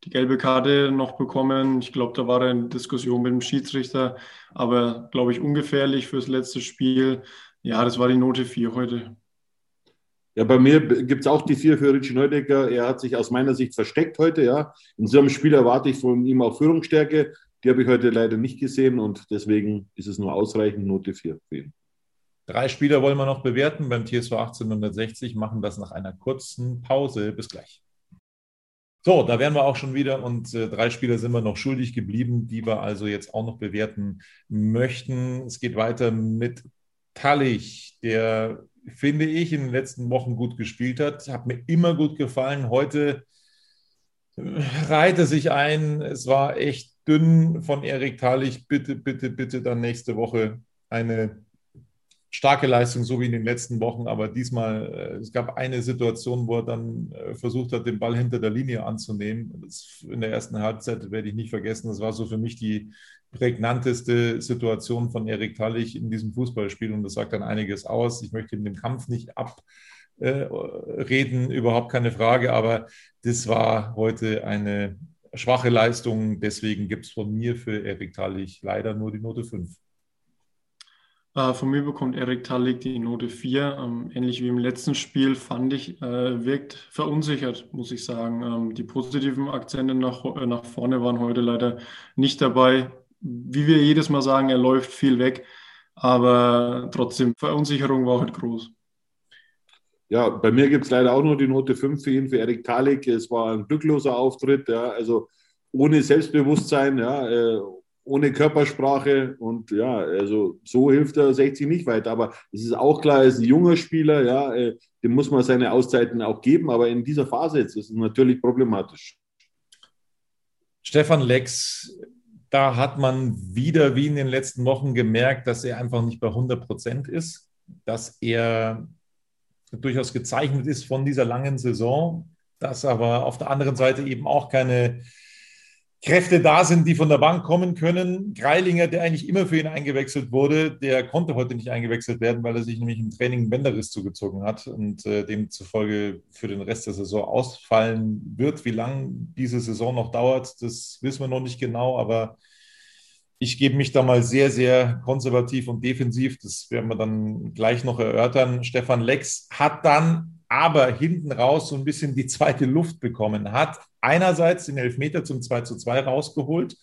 die gelbe Karte noch bekommen. Ich glaube, da war er in Diskussion mit dem Schiedsrichter, aber glaube ich ungefährlich fürs letzte Spiel. Ja, das war die Note 4 heute. Ja, bei mir gibt es auch die 4 für Richie Neudecker. Er hat sich aus meiner Sicht versteckt heute. Ja. In so einem Spiel erwarte ich von ihm auch Führungsstärke. Die habe ich heute leider nicht gesehen und deswegen ist es nur ausreichend Note 4 für ihn. Drei Spieler wollen wir noch bewerten beim TSV 1860, machen das nach einer kurzen Pause. Bis gleich. So, da wären wir auch schon wieder und äh, drei Spieler sind wir noch schuldig geblieben, die wir also jetzt auch noch bewerten möchten. Es geht weiter mit Tallich, der, finde ich, in den letzten Wochen gut gespielt hat. Hat mir immer gut gefallen. Heute äh, reihte sich ein. Es war echt dünn von Erik Tallich. Bitte, bitte, bitte dann nächste Woche eine starke Leistung, so wie in den letzten Wochen, aber diesmal, äh, es gab eine Situation, wo er dann äh, versucht hat, den Ball hinter der Linie anzunehmen. In der ersten Halbzeit werde ich nicht vergessen. Das war so für mich die prägnanteste Situation von Erik Tallich in diesem Fußballspiel und das sagt dann einiges aus. Ich möchte ihm den Kampf nicht abreden, äh, überhaupt keine Frage, aber das war heute eine schwache Leistung. Deswegen gibt es von mir für Erik Tallich leider nur die Note 5. Äh, von mir bekommt Erik Tallig die Note 4. Ähm, ähnlich wie im letzten Spiel fand ich, äh, wirkt verunsichert, muss ich sagen. Ähm, die positiven Akzente nach, äh, nach vorne waren heute leider nicht dabei. Wie wir jedes Mal sagen, er läuft viel weg, aber trotzdem, Verunsicherung war heute groß. Ja, bei mir gibt es leider auch nur die Note 5 für ihn, für Erik Talik. Es war ein glückloser Auftritt, ja, also ohne Selbstbewusstsein, ja, ohne Körpersprache und ja, also so hilft er 60 nicht weiter. Aber es ist auch klar, er ist ein junger Spieler, ja, äh, dem muss man seine Auszeiten auch geben, aber in dieser Phase jetzt ist es natürlich problematisch. Stefan Lex, da hat man wieder wie in den letzten Wochen gemerkt, dass er einfach nicht bei 100 Prozent ist, dass er durchaus gezeichnet ist von dieser langen Saison, dass aber auf der anderen Seite eben auch keine Kräfte da sind, die von der Bank kommen können. Greilinger, der eigentlich immer für ihn eingewechselt wurde, der konnte heute nicht eingewechselt werden, weil er sich nämlich im Training einen Bänderriss zugezogen hat und äh, demzufolge für den Rest der Saison ausfallen wird. Wie lange diese Saison noch dauert, das wissen wir noch nicht genau, aber ich gebe mich da mal sehr, sehr konservativ und defensiv. Das werden wir dann gleich noch erörtern. Stefan Lex hat dann aber hinten raus so ein bisschen die zweite Luft bekommen, hat einerseits den Elfmeter zum 2 zu 2 rausgeholt.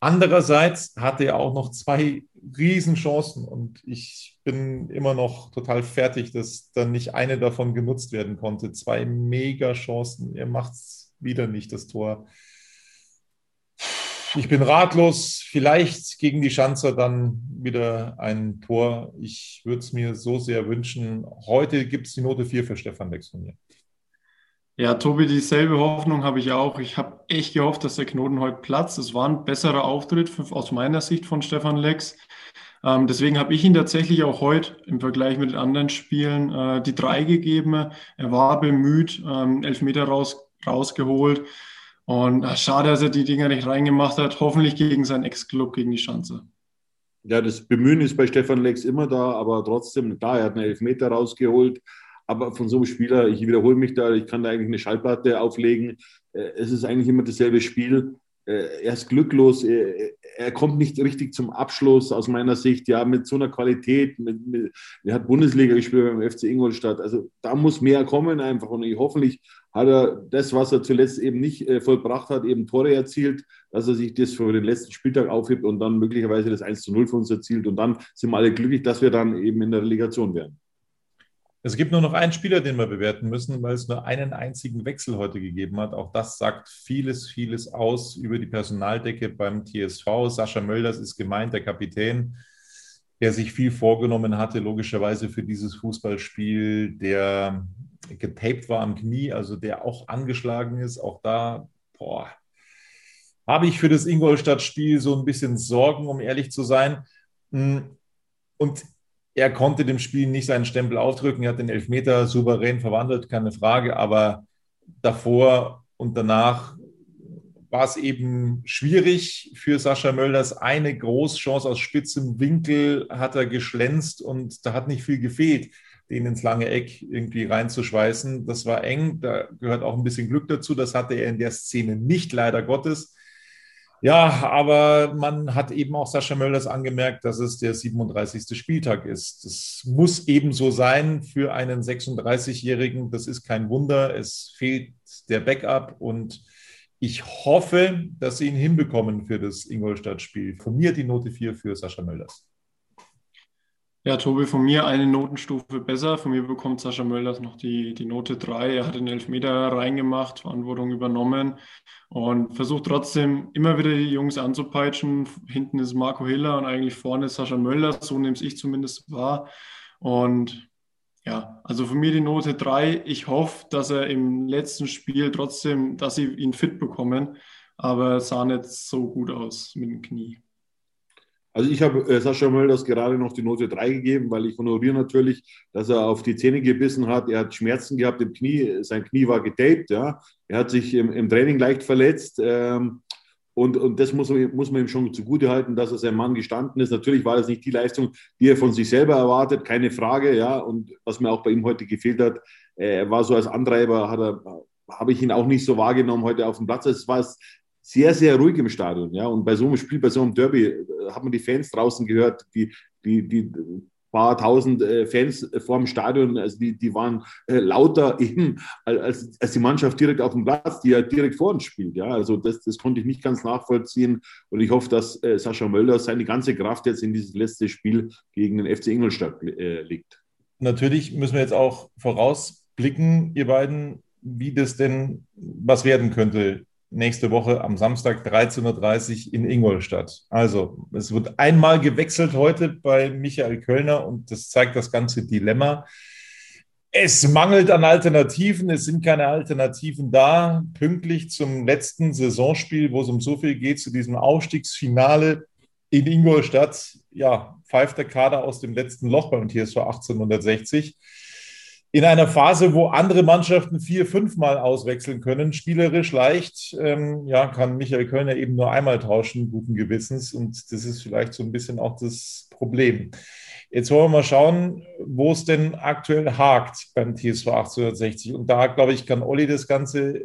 Andererseits hatte er auch noch zwei Riesenchancen und ich bin immer noch total fertig, dass dann nicht eine davon genutzt werden konnte. Zwei Mega-Chancen. Er macht es wieder nicht, das Tor. Ich bin ratlos. Vielleicht gegen die Schanzer dann wieder ein Tor. Ich würde es mir so sehr wünschen. Heute gibt es die Note 4 für Stefan Lex von mir. Ja, Tobi, dieselbe Hoffnung habe ich auch. Ich habe echt gehofft, dass der Knoten heute platzt. Es war ein besserer Auftritt aus meiner Sicht von Stefan Lex. Ähm, deswegen habe ich ihn tatsächlich auch heute im Vergleich mit den anderen Spielen äh, die drei gegeben. Er war bemüht, ähm, Elfmeter raus, rausgeholt. Und ach, schade, dass er die Dinger nicht reingemacht hat. Hoffentlich gegen seinen Ex-Club, gegen die Schanze. Ja, das Bemühen ist bei Stefan Lex immer da, aber trotzdem, klar, er hat einen Elfmeter rausgeholt. Aber von so einem Spieler, ich wiederhole mich da, ich kann da eigentlich eine Schallplatte auflegen. Äh, es ist eigentlich immer dasselbe Spiel. Äh, er ist glücklos, er, er, kommt nicht richtig zum Abschluss aus meiner Sicht. Ja, mit so einer Qualität, mit, mit, er hat Bundesliga gespielt beim FC Ingolstadt. Also da muss mehr kommen einfach. Und ich, hoffentlich hat er das, was er zuletzt eben nicht äh, vollbracht hat, eben Tore erzielt, dass er sich das für den letzten Spieltag aufhebt und dann möglicherweise das 1 zu 0 für uns erzielt. Und dann sind wir alle glücklich, dass wir dann eben in der Relegation werden. Es gibt nur noch einen Spieler, den wir bewerten müssen, weil es nur einen einzigen Wechsel heute gegeben hat. Auch das sagt vieles, vieles aus über die Personaldecke beim TSV. Sascha Mölders ist gemeint, der Kapitän, der sich viel vorgenommen hatte, logischerweise für dieses Fußballspiel, der getaped war am Knie, also der auch angeschlagen ist. Auch da, boah, habe ich für das Ingolstadt-Spiel so ein bisschen Sorgen, um ehrlich zu sein. Und er konnte dem Spiel nicht seinen Stempel aufdrücken. Er hat den Elfmeter souverän verwandelt, keine Frage. Aber davor und danach war es eben schwierig für Sascha Mölders. Eine Großchance aus spitzem Winkel hat er geschlänzt und da hat nicht viel gefehlt, den ins lange Eck irgendwie reinzuschweißen. Das war eng, da gehört auch ein bisschen Glück dazu. Das hatte er in der Szene nicht, leider Gottes. Ja, aber man hat eben auch Sascha Mölders angemerkt, dass es der 37. Spieltag ist. Das muss eben so sein für einen 36-Jährigen. Das ist kein Wunder. Es fehlt der Backup und ich hoffe, dass sie ihn hinbekommen für das Ingolstadt-Spiel. Von mir die Note 4 für Sascha Mölders. Ja, Tobi, von mir eine Notenstufe besser. Von mir bekommt Sascha Mölders noch die, die Note 3. Er hat den Elfmeter reingemacht, Verantwortung übernommen und versucht trotzdem immer wieder die Jungs anzupeitschen. Hinten ist Marco Hiller und eigentlich vorne ist Sascha Mölders, so nehme ich zumindest wahr. Und ja, also von mir die Note 3. Ich hoffe, dass er im letzten Spiel trotzdem, dass sie ihn fit bekommen, aber es sah nicht so gut aus mit dem Knie. Also ich habe äh, Sascha Mölders gerade noch die Note 3 gegeben, weil ich honoriere natürlich, dass er auf die Zähne gebissen hat. Er hat Schmerzen gehabt im Knie, sein Knie war getaped, ja. Er hat sich im, im Training leicht verletzt. Ähm, und, und das muss, muss man ihm schon zugute halten, dass er sein Mann gestanden ist. Natürlich war das nicht die Leistung, die er von sich selber erwartet, keine Frage, ja. Und was mir auch bei ihm heute gefehlt hat, äh, er war so als Antreiber, hat er, habe ich ihn auch nicht so wahrgenommen heute auf dem Platz. Es war sehr, sehr ruhig im Stadion. Ja? Und bei so einem Spiel, bei so einem Derby, äh, hat man die Fans draußen gehört, die, die, die paar tausend äh, Fans vor dem Stadion, also die, die waren äh, lauter eben als, als die Mannschaft direkt auf dem Platz, die ja direkt vor uns spielt. Ja? Also das, das konnte ich nicht ganz nachvollziehen. Und ich hoffe, dass äh, Sascha Möller seine ganze Kraft jetzt in dieses letzte Spiel gegen den FC Ingolstadt äh, legt. Natürlich müssen wir jetzt auch vorausblicken, ihr beiden, wie das denn was werden könnte nächste Woche am Samstag 13.30 Uhr in Ingolstadt. Also, es wird einmal gewechselt heute bei Michael Kölner und das zeigt das ganze Dilemma. Es mangelt an Alternativen, es sind keine Alternativen da. Pünktlich zum letzten Saisonspiel, wo es um so viel geht, zu diesem Aufstiegsfinale in Ingolstadt, ja, pfeift der Kader aus dem letzten Loch beim TSV 1860 in einer Phase, wo andere Mannschaften vier, fünfmal auswechseln können, spielerisch leicht, ähm, ja, kann Michael Kölner eben nur einmal tauschen, guten Gewissens. Und das ist vielleicht so ein bisschen auch das Problem. Jetzt wollen wir mal schauen, wo es denn aktuell hakt beim TSV 1860. Und da, glaube ich, kann Olli das Ganze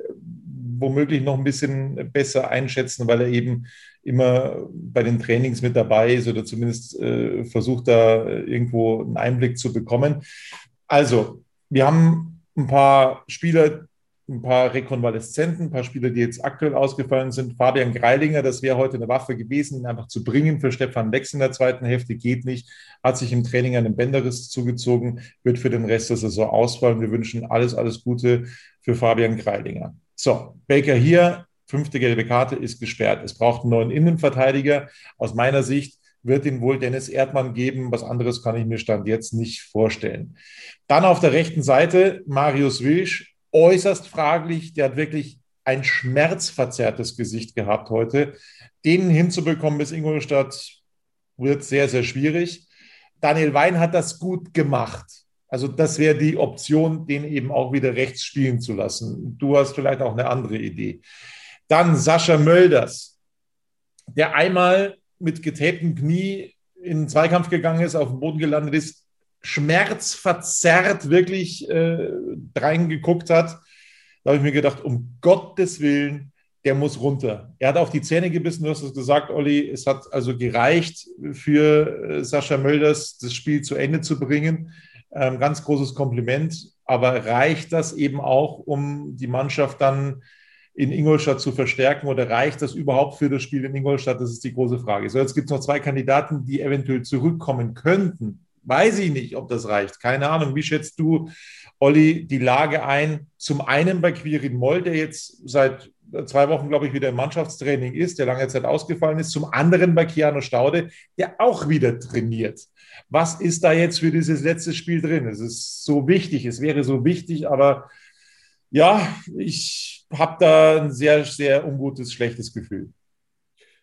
womöglich noch ein bisschen besser einschätzen, weil er eben immer bei den Trainings mit dabei ist oder zumindest äh, versucht, da irgendwo einen Einblick zu bekommen. Also, wir haben ein paar Spieler, ein paar Rekonvaleszenten, ein paar Spieler, die jetzt aktuell ausgefallen sind. Fabian Greilinger, das wäre heute eine Waffe gewesen, ihn einfach zu bringen für Stefan Lex in der zweiten Hälfte, geht nicht. Hat sich im Training einen Bänderriss zugezogen, wird für den Rest der Saison ausfallen. Wir wünschen alles, alles Gute für Fabian Greilinger. So, Baker hier, fünfte gelbe Karte ist gesperrt. Es braucht einen neuen Innenverteidiger. Aus meiner Sicht wird ihn wohl Dennis Erdmann geben. Was anderes kann ich mir Stand jetzt nicht vorstellen. Dann auf der rechten Seite Marius Wilsch, äußerst fraglich. Der hat wirklich ein schmerzverzerrtes Gesicht gehabt heute. Den hinzubekommen bis Ingolstadt wird sehr, sehr schwierig. Daniel Wein hat das gut gemacht. Also das wäre die Option, den eben auch wieder rechts spielen zu lassen. Du hast vielleicht auch eine andere Idee. Dann Sascha Mölders, der einmal mit getaptem Knie in den Zweikampf gegangen ist, auf dem Boden gelandet ist, schmerzverzerrt wirklich äh, reingeguckt hat. Da habe ich mir gedacht, um Gottes Willen, der muss runter. Er hat auf die Zähne gebissen, du hast es gesagt, Olli. Es hat also gereicht für äh, Sascha Mölders, das Spiel zu Ende zu bringen. Ähm, ganz großes Kompliment. Aber reicht das eben auch, um die Mannschaft dann in Ingolstadt zu verstärken oder reicht das überhaupt für das Spiel in Ingolstadt? Das ist die große Frage. So, jetzt gibt es noch zwei Kandidaten, die eventuell zurückkommen könnten. Weiß ich nicht, ob das reicht. Keine Ahnung. Wie schätzt du, Olli, die Lage ein? Zum einen bei Quirin Moll, der jetzt seit zwei Wochen, glaube ich, wieder im Mannschaftstraining ist, der lange Zeit ausgefallen ist. Zum anderen bei Keanu Staude, der auch wieder trainiert. Was ist da jetzt für dieses letzte Spiel drin? Es ist so wichtig, es wäre so wichtig, aber ja, ich habe da ein sehr, sehr ungutes, schlechtes Gefühl.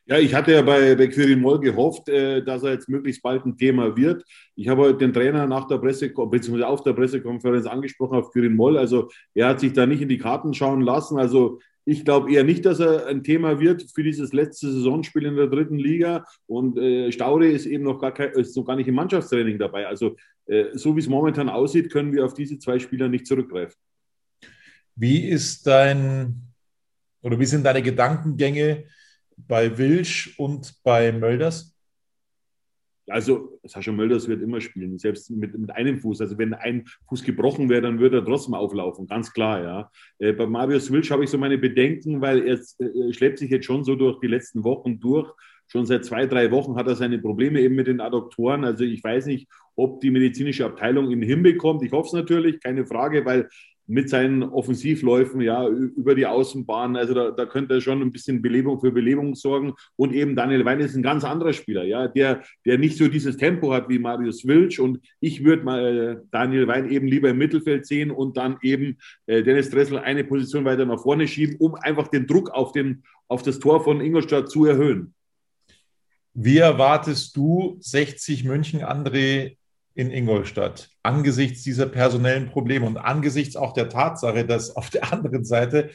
Ja, ich hatte ja bei, bei Quirin Moll gehofft, äh, dass er jetzt möglichst bald ein Thema wird. Ich habe heute den Trainer nach der Presse, beziehungsweise auf der Pressekonferenz angesprochen auf Quirin Moll. Also er hat sich da nicht in die Karten schauen lassen. Also ich glaube eher nicht, dass er ein Thema wird für dieses letzte Saisonspiel in der dritten Liga. Und äh, Staude ist eben noch gar, kein, ist noch gar nicht im Mannschaftstraining dabei. Also äh, so wie es momentan aussieht, können wir auf diese zwei Spieler nicht zurückgreifen. Wie ist dein oder wie sind deine Gedankengänge bei Wilsch und bei Mölders? Also Sascha Mölders wird immer spielen, selbst mit, mit einem Fuß. Also wenn ein Fuß gebrochen wäre, dann würde er trotzdem auflaufen, ganz klar, ja. Äh, bei Marius Wilsch habe ich so meine Bedenken, weil er äh, schleppt sich jetzt schon so durch die letzten Wochen durch. Schon seit zwei, drei Wochen hat er seine Probleme eben mit den Adduktoren. Also ich weiß nicht, ob die medizinische Abteilung ihn hinbekommt. Ich hoffe es natürlich, keine Frage, weil mit seinen Offensivläufen ja über die Außenbahn. Also da, da könnte er schon ein bisschen Belebung für Belebung sorgen. Und eben Daniel Wein ist ein ganz anderer Spieler, ja, der, der nicht so dieses Tempo hat wie Marius Wilsch. Und ich würde mal äh, Daniel Wein eben lieber im Mittelfeld sehen und dann eben äh, Dennis Dressel eine Position weiter nach vorne schieben, um einfach den Druck auf, den, auf das Tor von Ingolstadt zu erhöhen. Wie erwartest du 60 München, André, in Ingolstadt angesichts dieser personellen Probleme und angesichts auch der Tatsache, dass auf der anderen Seite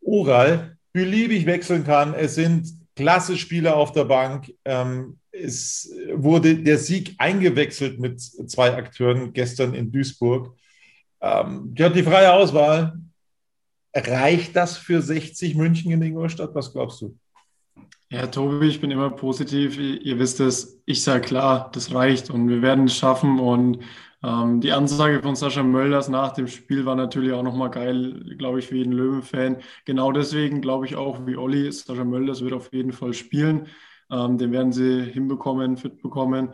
Oral beliebig wechseln kann. Es sind klasse Spieler auf der Bank. Ähm, es wurde der Sieg eingewechselt mit zwei Akteuren gestern in Duisburg. Ähm, die hat die freie Auswahl. Reicht das für 60 München in Ingolstadt? Was glaubst du? Ja, Tobi, ich bin immer positiv. Ihr wisst es, ich sage klar, das reicht und wir werden es schaffen. Und ähm, die Ansage von Sascha Mölders nach dem Spiel war natürlich auch nochmal geil, glaube ich, für jeden Löwen-Fan. Genau deswegen glaube ich auch, wie Olli, Sascha Mölders wird auf jeden Fall spielen. Ähm, den werden sie hinbekommen, fit bekommen.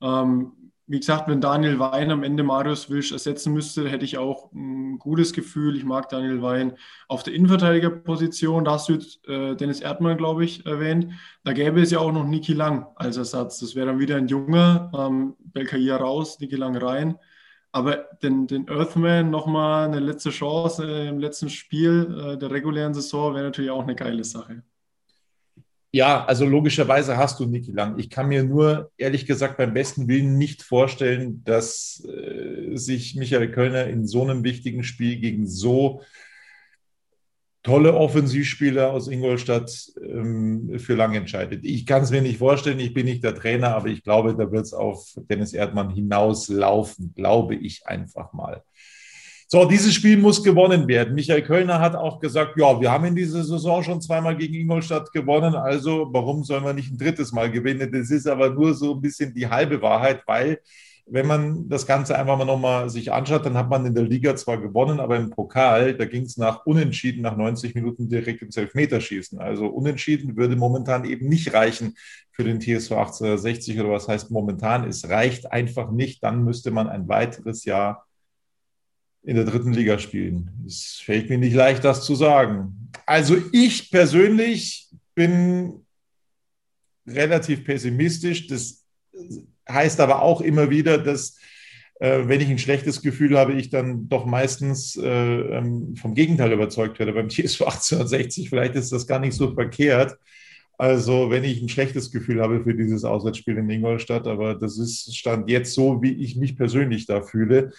Ähm, wie gesagt, wenn Daniel Wein am Ende Marius Wilsch ersetzen müsste, hätte ich auch ein gutes Gefühl. Ich mag Daniel Wein auf der Innenverteidigerposition. Da hast du jetzt äh, Dennis Erdmann, glaube ich, erwähnt. Da gäbe es ja auch noch Niki Lang als Ersatz. Das wäre dann wieder ein junger, ähm, Belkaia raus, Niki Lang rein. Aber den, den Earthman nochmal eine letzte Chance äh, im letzten Spiel äh, der regulären Saison wäre natürlich auch eine geile Sache. Ja, also logischerweise hast du Niki Lang. Ich kann mir nur ehrlich gesagt beim besten Willen nicht vorstellen, dass äh, sich Michael Kölner in so einem wichtigen Spiel gegen so tolle Offensivspieler aus Ingolstadt ähm, für lang entscheidet. Ich kann es mir nicht vorstellen, ich bin nicht der Trainer, aber ich glaube, da wird es auf Dennis Erdmann hinauslaufen, glaube ich einfach mal. So, dieses Spiel muss gewonnen werden. Michael Kölner hat auch gesagt, ja, wir haben in dieser Saison schon zweimal gegen Ingolstadt gewonnen, also warum sollen wir nicht ein drittes Mal gewinnen? Das ist aber nur so ein bisschen die halbe Wahrheit, weil wenn man das Ganze einfach mal nochmal sich anschaut, dann hat man in der Liga zwar gewonnen, aber im Pokal, da ging es nach Unentschieden nach 90 Minuten direkt ins Elfmeterschießen. Also Unentschieden würde momentan eben nicht reichen für den TSV 1860 oder was heißt momentan. Es reicht einfach nicht. Dann müsste man ein weiteres Jahr in der dritten Liga spielen. Es fällt mir nicht leicht, das zu sagen. Also ich persönlich bin relativ pessimistisch. Das heißt aber auch immer wieder, dass äh, wenn ich ein schlechtes Gefühl habe, ich dann doch meistens äh, ähm, vom Gegenteil überzeugt werde. Beim TSV 1860 vielleicht ist das gar nicht so verkehrt. Also wenn ich ein schlechtes Gefühl habe für dieses Auswärtsspiel in Ingolstadt, aber das ist Stand jetzt so, wie ich mich persönlich da fühle.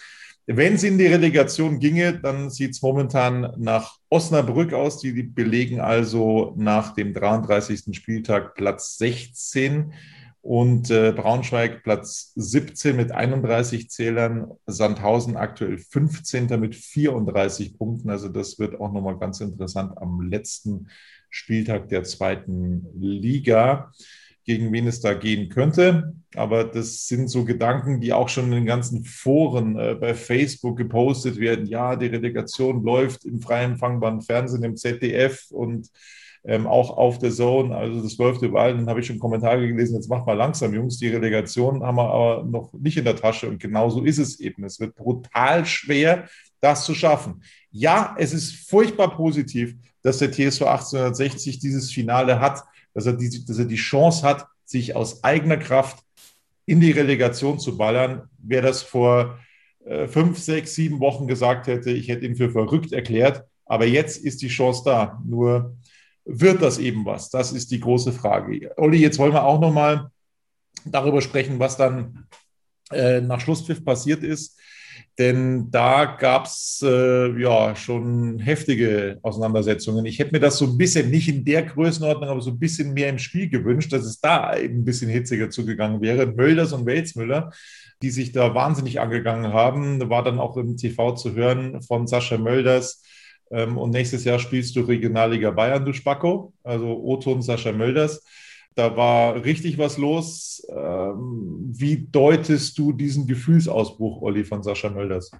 Wenn es in die Relegation ginge, dann sieht es momentan nach Osnabrück aus. Die belegen also nach dem 33. Spieltag Platz 16 und äh, Braunschweig Platz 17 mit 31 Zählern, Sandhausen aktuell 15. mit 34 Punkten. Also das wird auch nochmal ganz interessant am letzten Spieltag der zweiten Liga, gegen wen es da gehen könnte. Aber das sind so Gedanken, die auch schon in den ganzen Foren äh, bei Facebook gepostet werden. Ja, die Relegation läuft im freien empfangbaren Fernsehen, im ZDF und ähm, auch auf der Zone. Also das läuft überall. Dann habe ich schon Kommentare gelesen, jetzt macht mal langsam, Jungs, die Relegation haben wir aber noch nicht in der Tasche. Und genau so ist es eben. Es wird brutal schwer, das zu schaffen. Ja, es ist furchtbar positiv, dass der TSV 1860 dieses Finale hat, dass er die, dass er die Chance hat, sich aus eigener Kraft in die Relegation zu ballern. Wer das vor äh, fünf, sechs, sieben Wochen gesagt hätte, ich hätte ihn für verrückt erklärt. Aber jetzt ist die Chance da. Nur wird das eben was? Das ist die große Frage. Olli, jetzt wollen wir auch noch mal darüber sprechen, was dann äh, nach Schlusspfiff passiert ist. Denn da gab es äh, ja schon heftige Auseinandersetzungen. Ich hätte mir das so ein bisschen, nicht in der Größenordnung, aber so ein bisschen mehr im Spiel gewünscht, dass es da eben ein bisschen hitziger zugegangen wäre. Mölders und Welsmüller, die sich da wahnsinnig angegangen haben, war dann auch im TV zu hören von Sascha Mölders ähm, und nächstes Jahr spielst du Regionalliga Bayern, du Spacko, also Oton Sascha Mölders. Da war richtig was los. Ähm, wie deutest du diesen Gefühlsausbruch, Olli, von Sascha Mölders?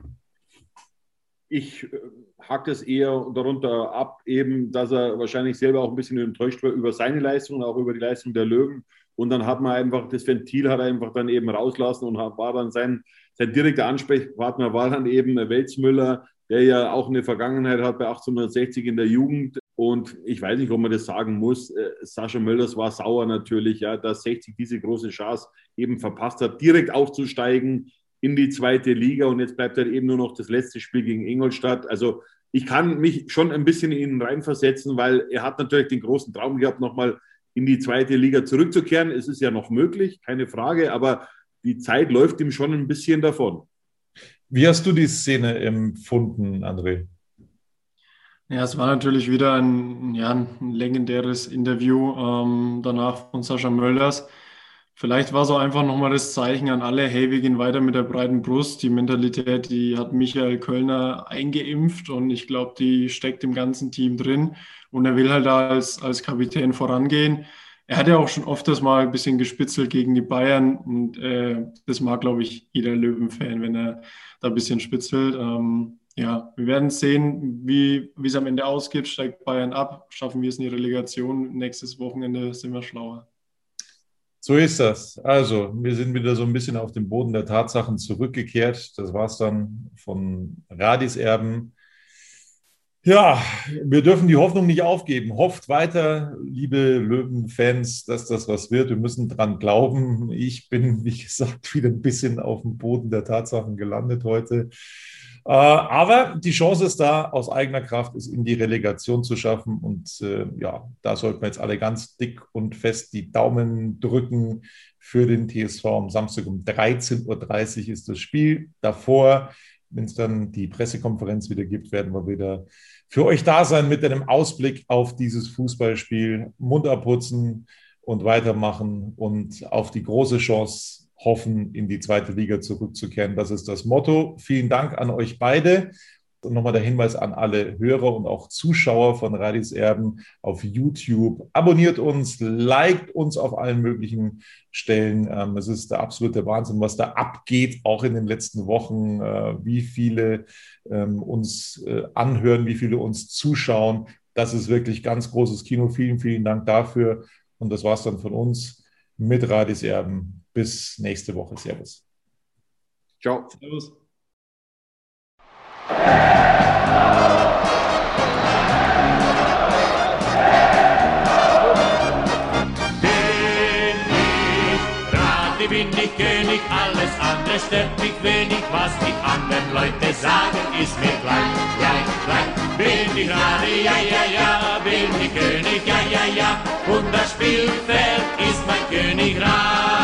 Ich äh, hacke es eher darunter ab, eben, dass er wahrscheinlich selber auch ein bisschen enttäuscht war über seine Leistung und auch über die Leistung der Löwen. Und dann hat man einfach das Ventil hat er einfach dann eben rauslassen und war dann sein, sein direkter Ansprechpartner war dann eben Welzmüller, der ja auch eine Vergangenheit hat bei 1860 in der Jugend. Und ich weiß nicht, ob man das sagen muss. Äh, Sascha Mölders war sauer natürlich, ja, dass 60 diese große Chance eben verpasst hat, direkt aufzusteigen in die zweite Liga. Und jetzt bleibt halt eben nur noch das letzte Spiel gegen Ingolstadt. Also ich kann mich schon ein bisschen in ihn reinversetzen, weil er hat natürlich den großen Traum gehabt, nochmal in die zweite Liga zurückzukehren. Es ist ja noch möglich, keine Frage, aber die Zeit läuft ihm schon ein bisschen davon. Wie hast du die Szene empfunden, André? Ja, es war natürlich wieder ein, ja, ein legendäres Interview ähm, danach von Sascha Mölders. Vielleicht war auch einfach nochmal das Zeichen an alle, hey, wir gehen weiter mit der breiten Brust. Die Mentalität, die hat Michael Kölner eingeimpft und ich glaube, die steckt im ganzen Team drin. Und er will halt da als, als Kapitän vorangehen er hat ja auch schon oft das mal ein bisschen gespitzelt gegen die Bayern und äh, das mag, glaube ich, jeder Löwen-Fan, wenn er da ein bisschen spitzelt. Ähm, ja, wir werden sehen, wie es am Ende ausgeht. Steigt Bayern ab, schaffen wir es in die Relegation. Nächstes Wochenende sind wir schlauer. So ist das. Also, wir sind wieder so ein bisschen auf den Boden der Tatsachen zurückgekehrt. Das war es dann von Radis Erben. Ja, wir dürfen die Hoffnung nicht aufgeben. Hofft weiter, liebe Löwen-Fans, dass das was wird. Wir müssen dran glauben. Ich bin, wie gesagt, wieder ein bisschen auf dem Boden der Tatsachen gelandet heute. Äh, aber die Chance ist da, aus eigener Kraft es in die Relegation zu schaffen. Und äh, ja, da sollten wir jetzt alle ganz dick und fest die Daumen drücken für den TSV. Am Samstag um 13.30 Uhr ist das Spiel. Davor, wenn es dann die Pressekonferenz wieder gibt, werden wir wieder für euch da sein mit einem Ausblick auf dieses Fußballspiel, Mund abputzen und weitermachen und auf die große Chance hoffen, in die zweite Liga zurückzukehren. Das ist das Motto. Vielen Dank an euch beide. Und nochmal der Hinweis an alle Hörer und auch Zuschauer von Radis Erben auf YouTube. Abonniert uns, liked uns auf allen möglichen Stellen. Ähm, es ist der absolute Wahnsinn, was da abgeht, auch in den letzten Wochen, äh, wie viele ähm, uns äh, anhören, wie viele uns zuschauen. Das ist wirklich ganz großes Kino. Vielen, vielen Dank dafür. Und das war es dann von uns mit Radis Erben. Bis nächste Woche. Servus. Ciao. Servus. Bin ich Radi, bin ich König, alles andere stört mich wenig, was die anderen Leute sagen, ist mir gleich, gleich, gleich. Bin ich Radi, ja, ja, ja, bin ich König, ja, ja, ja, und das Spielfeld ist mein Königreich.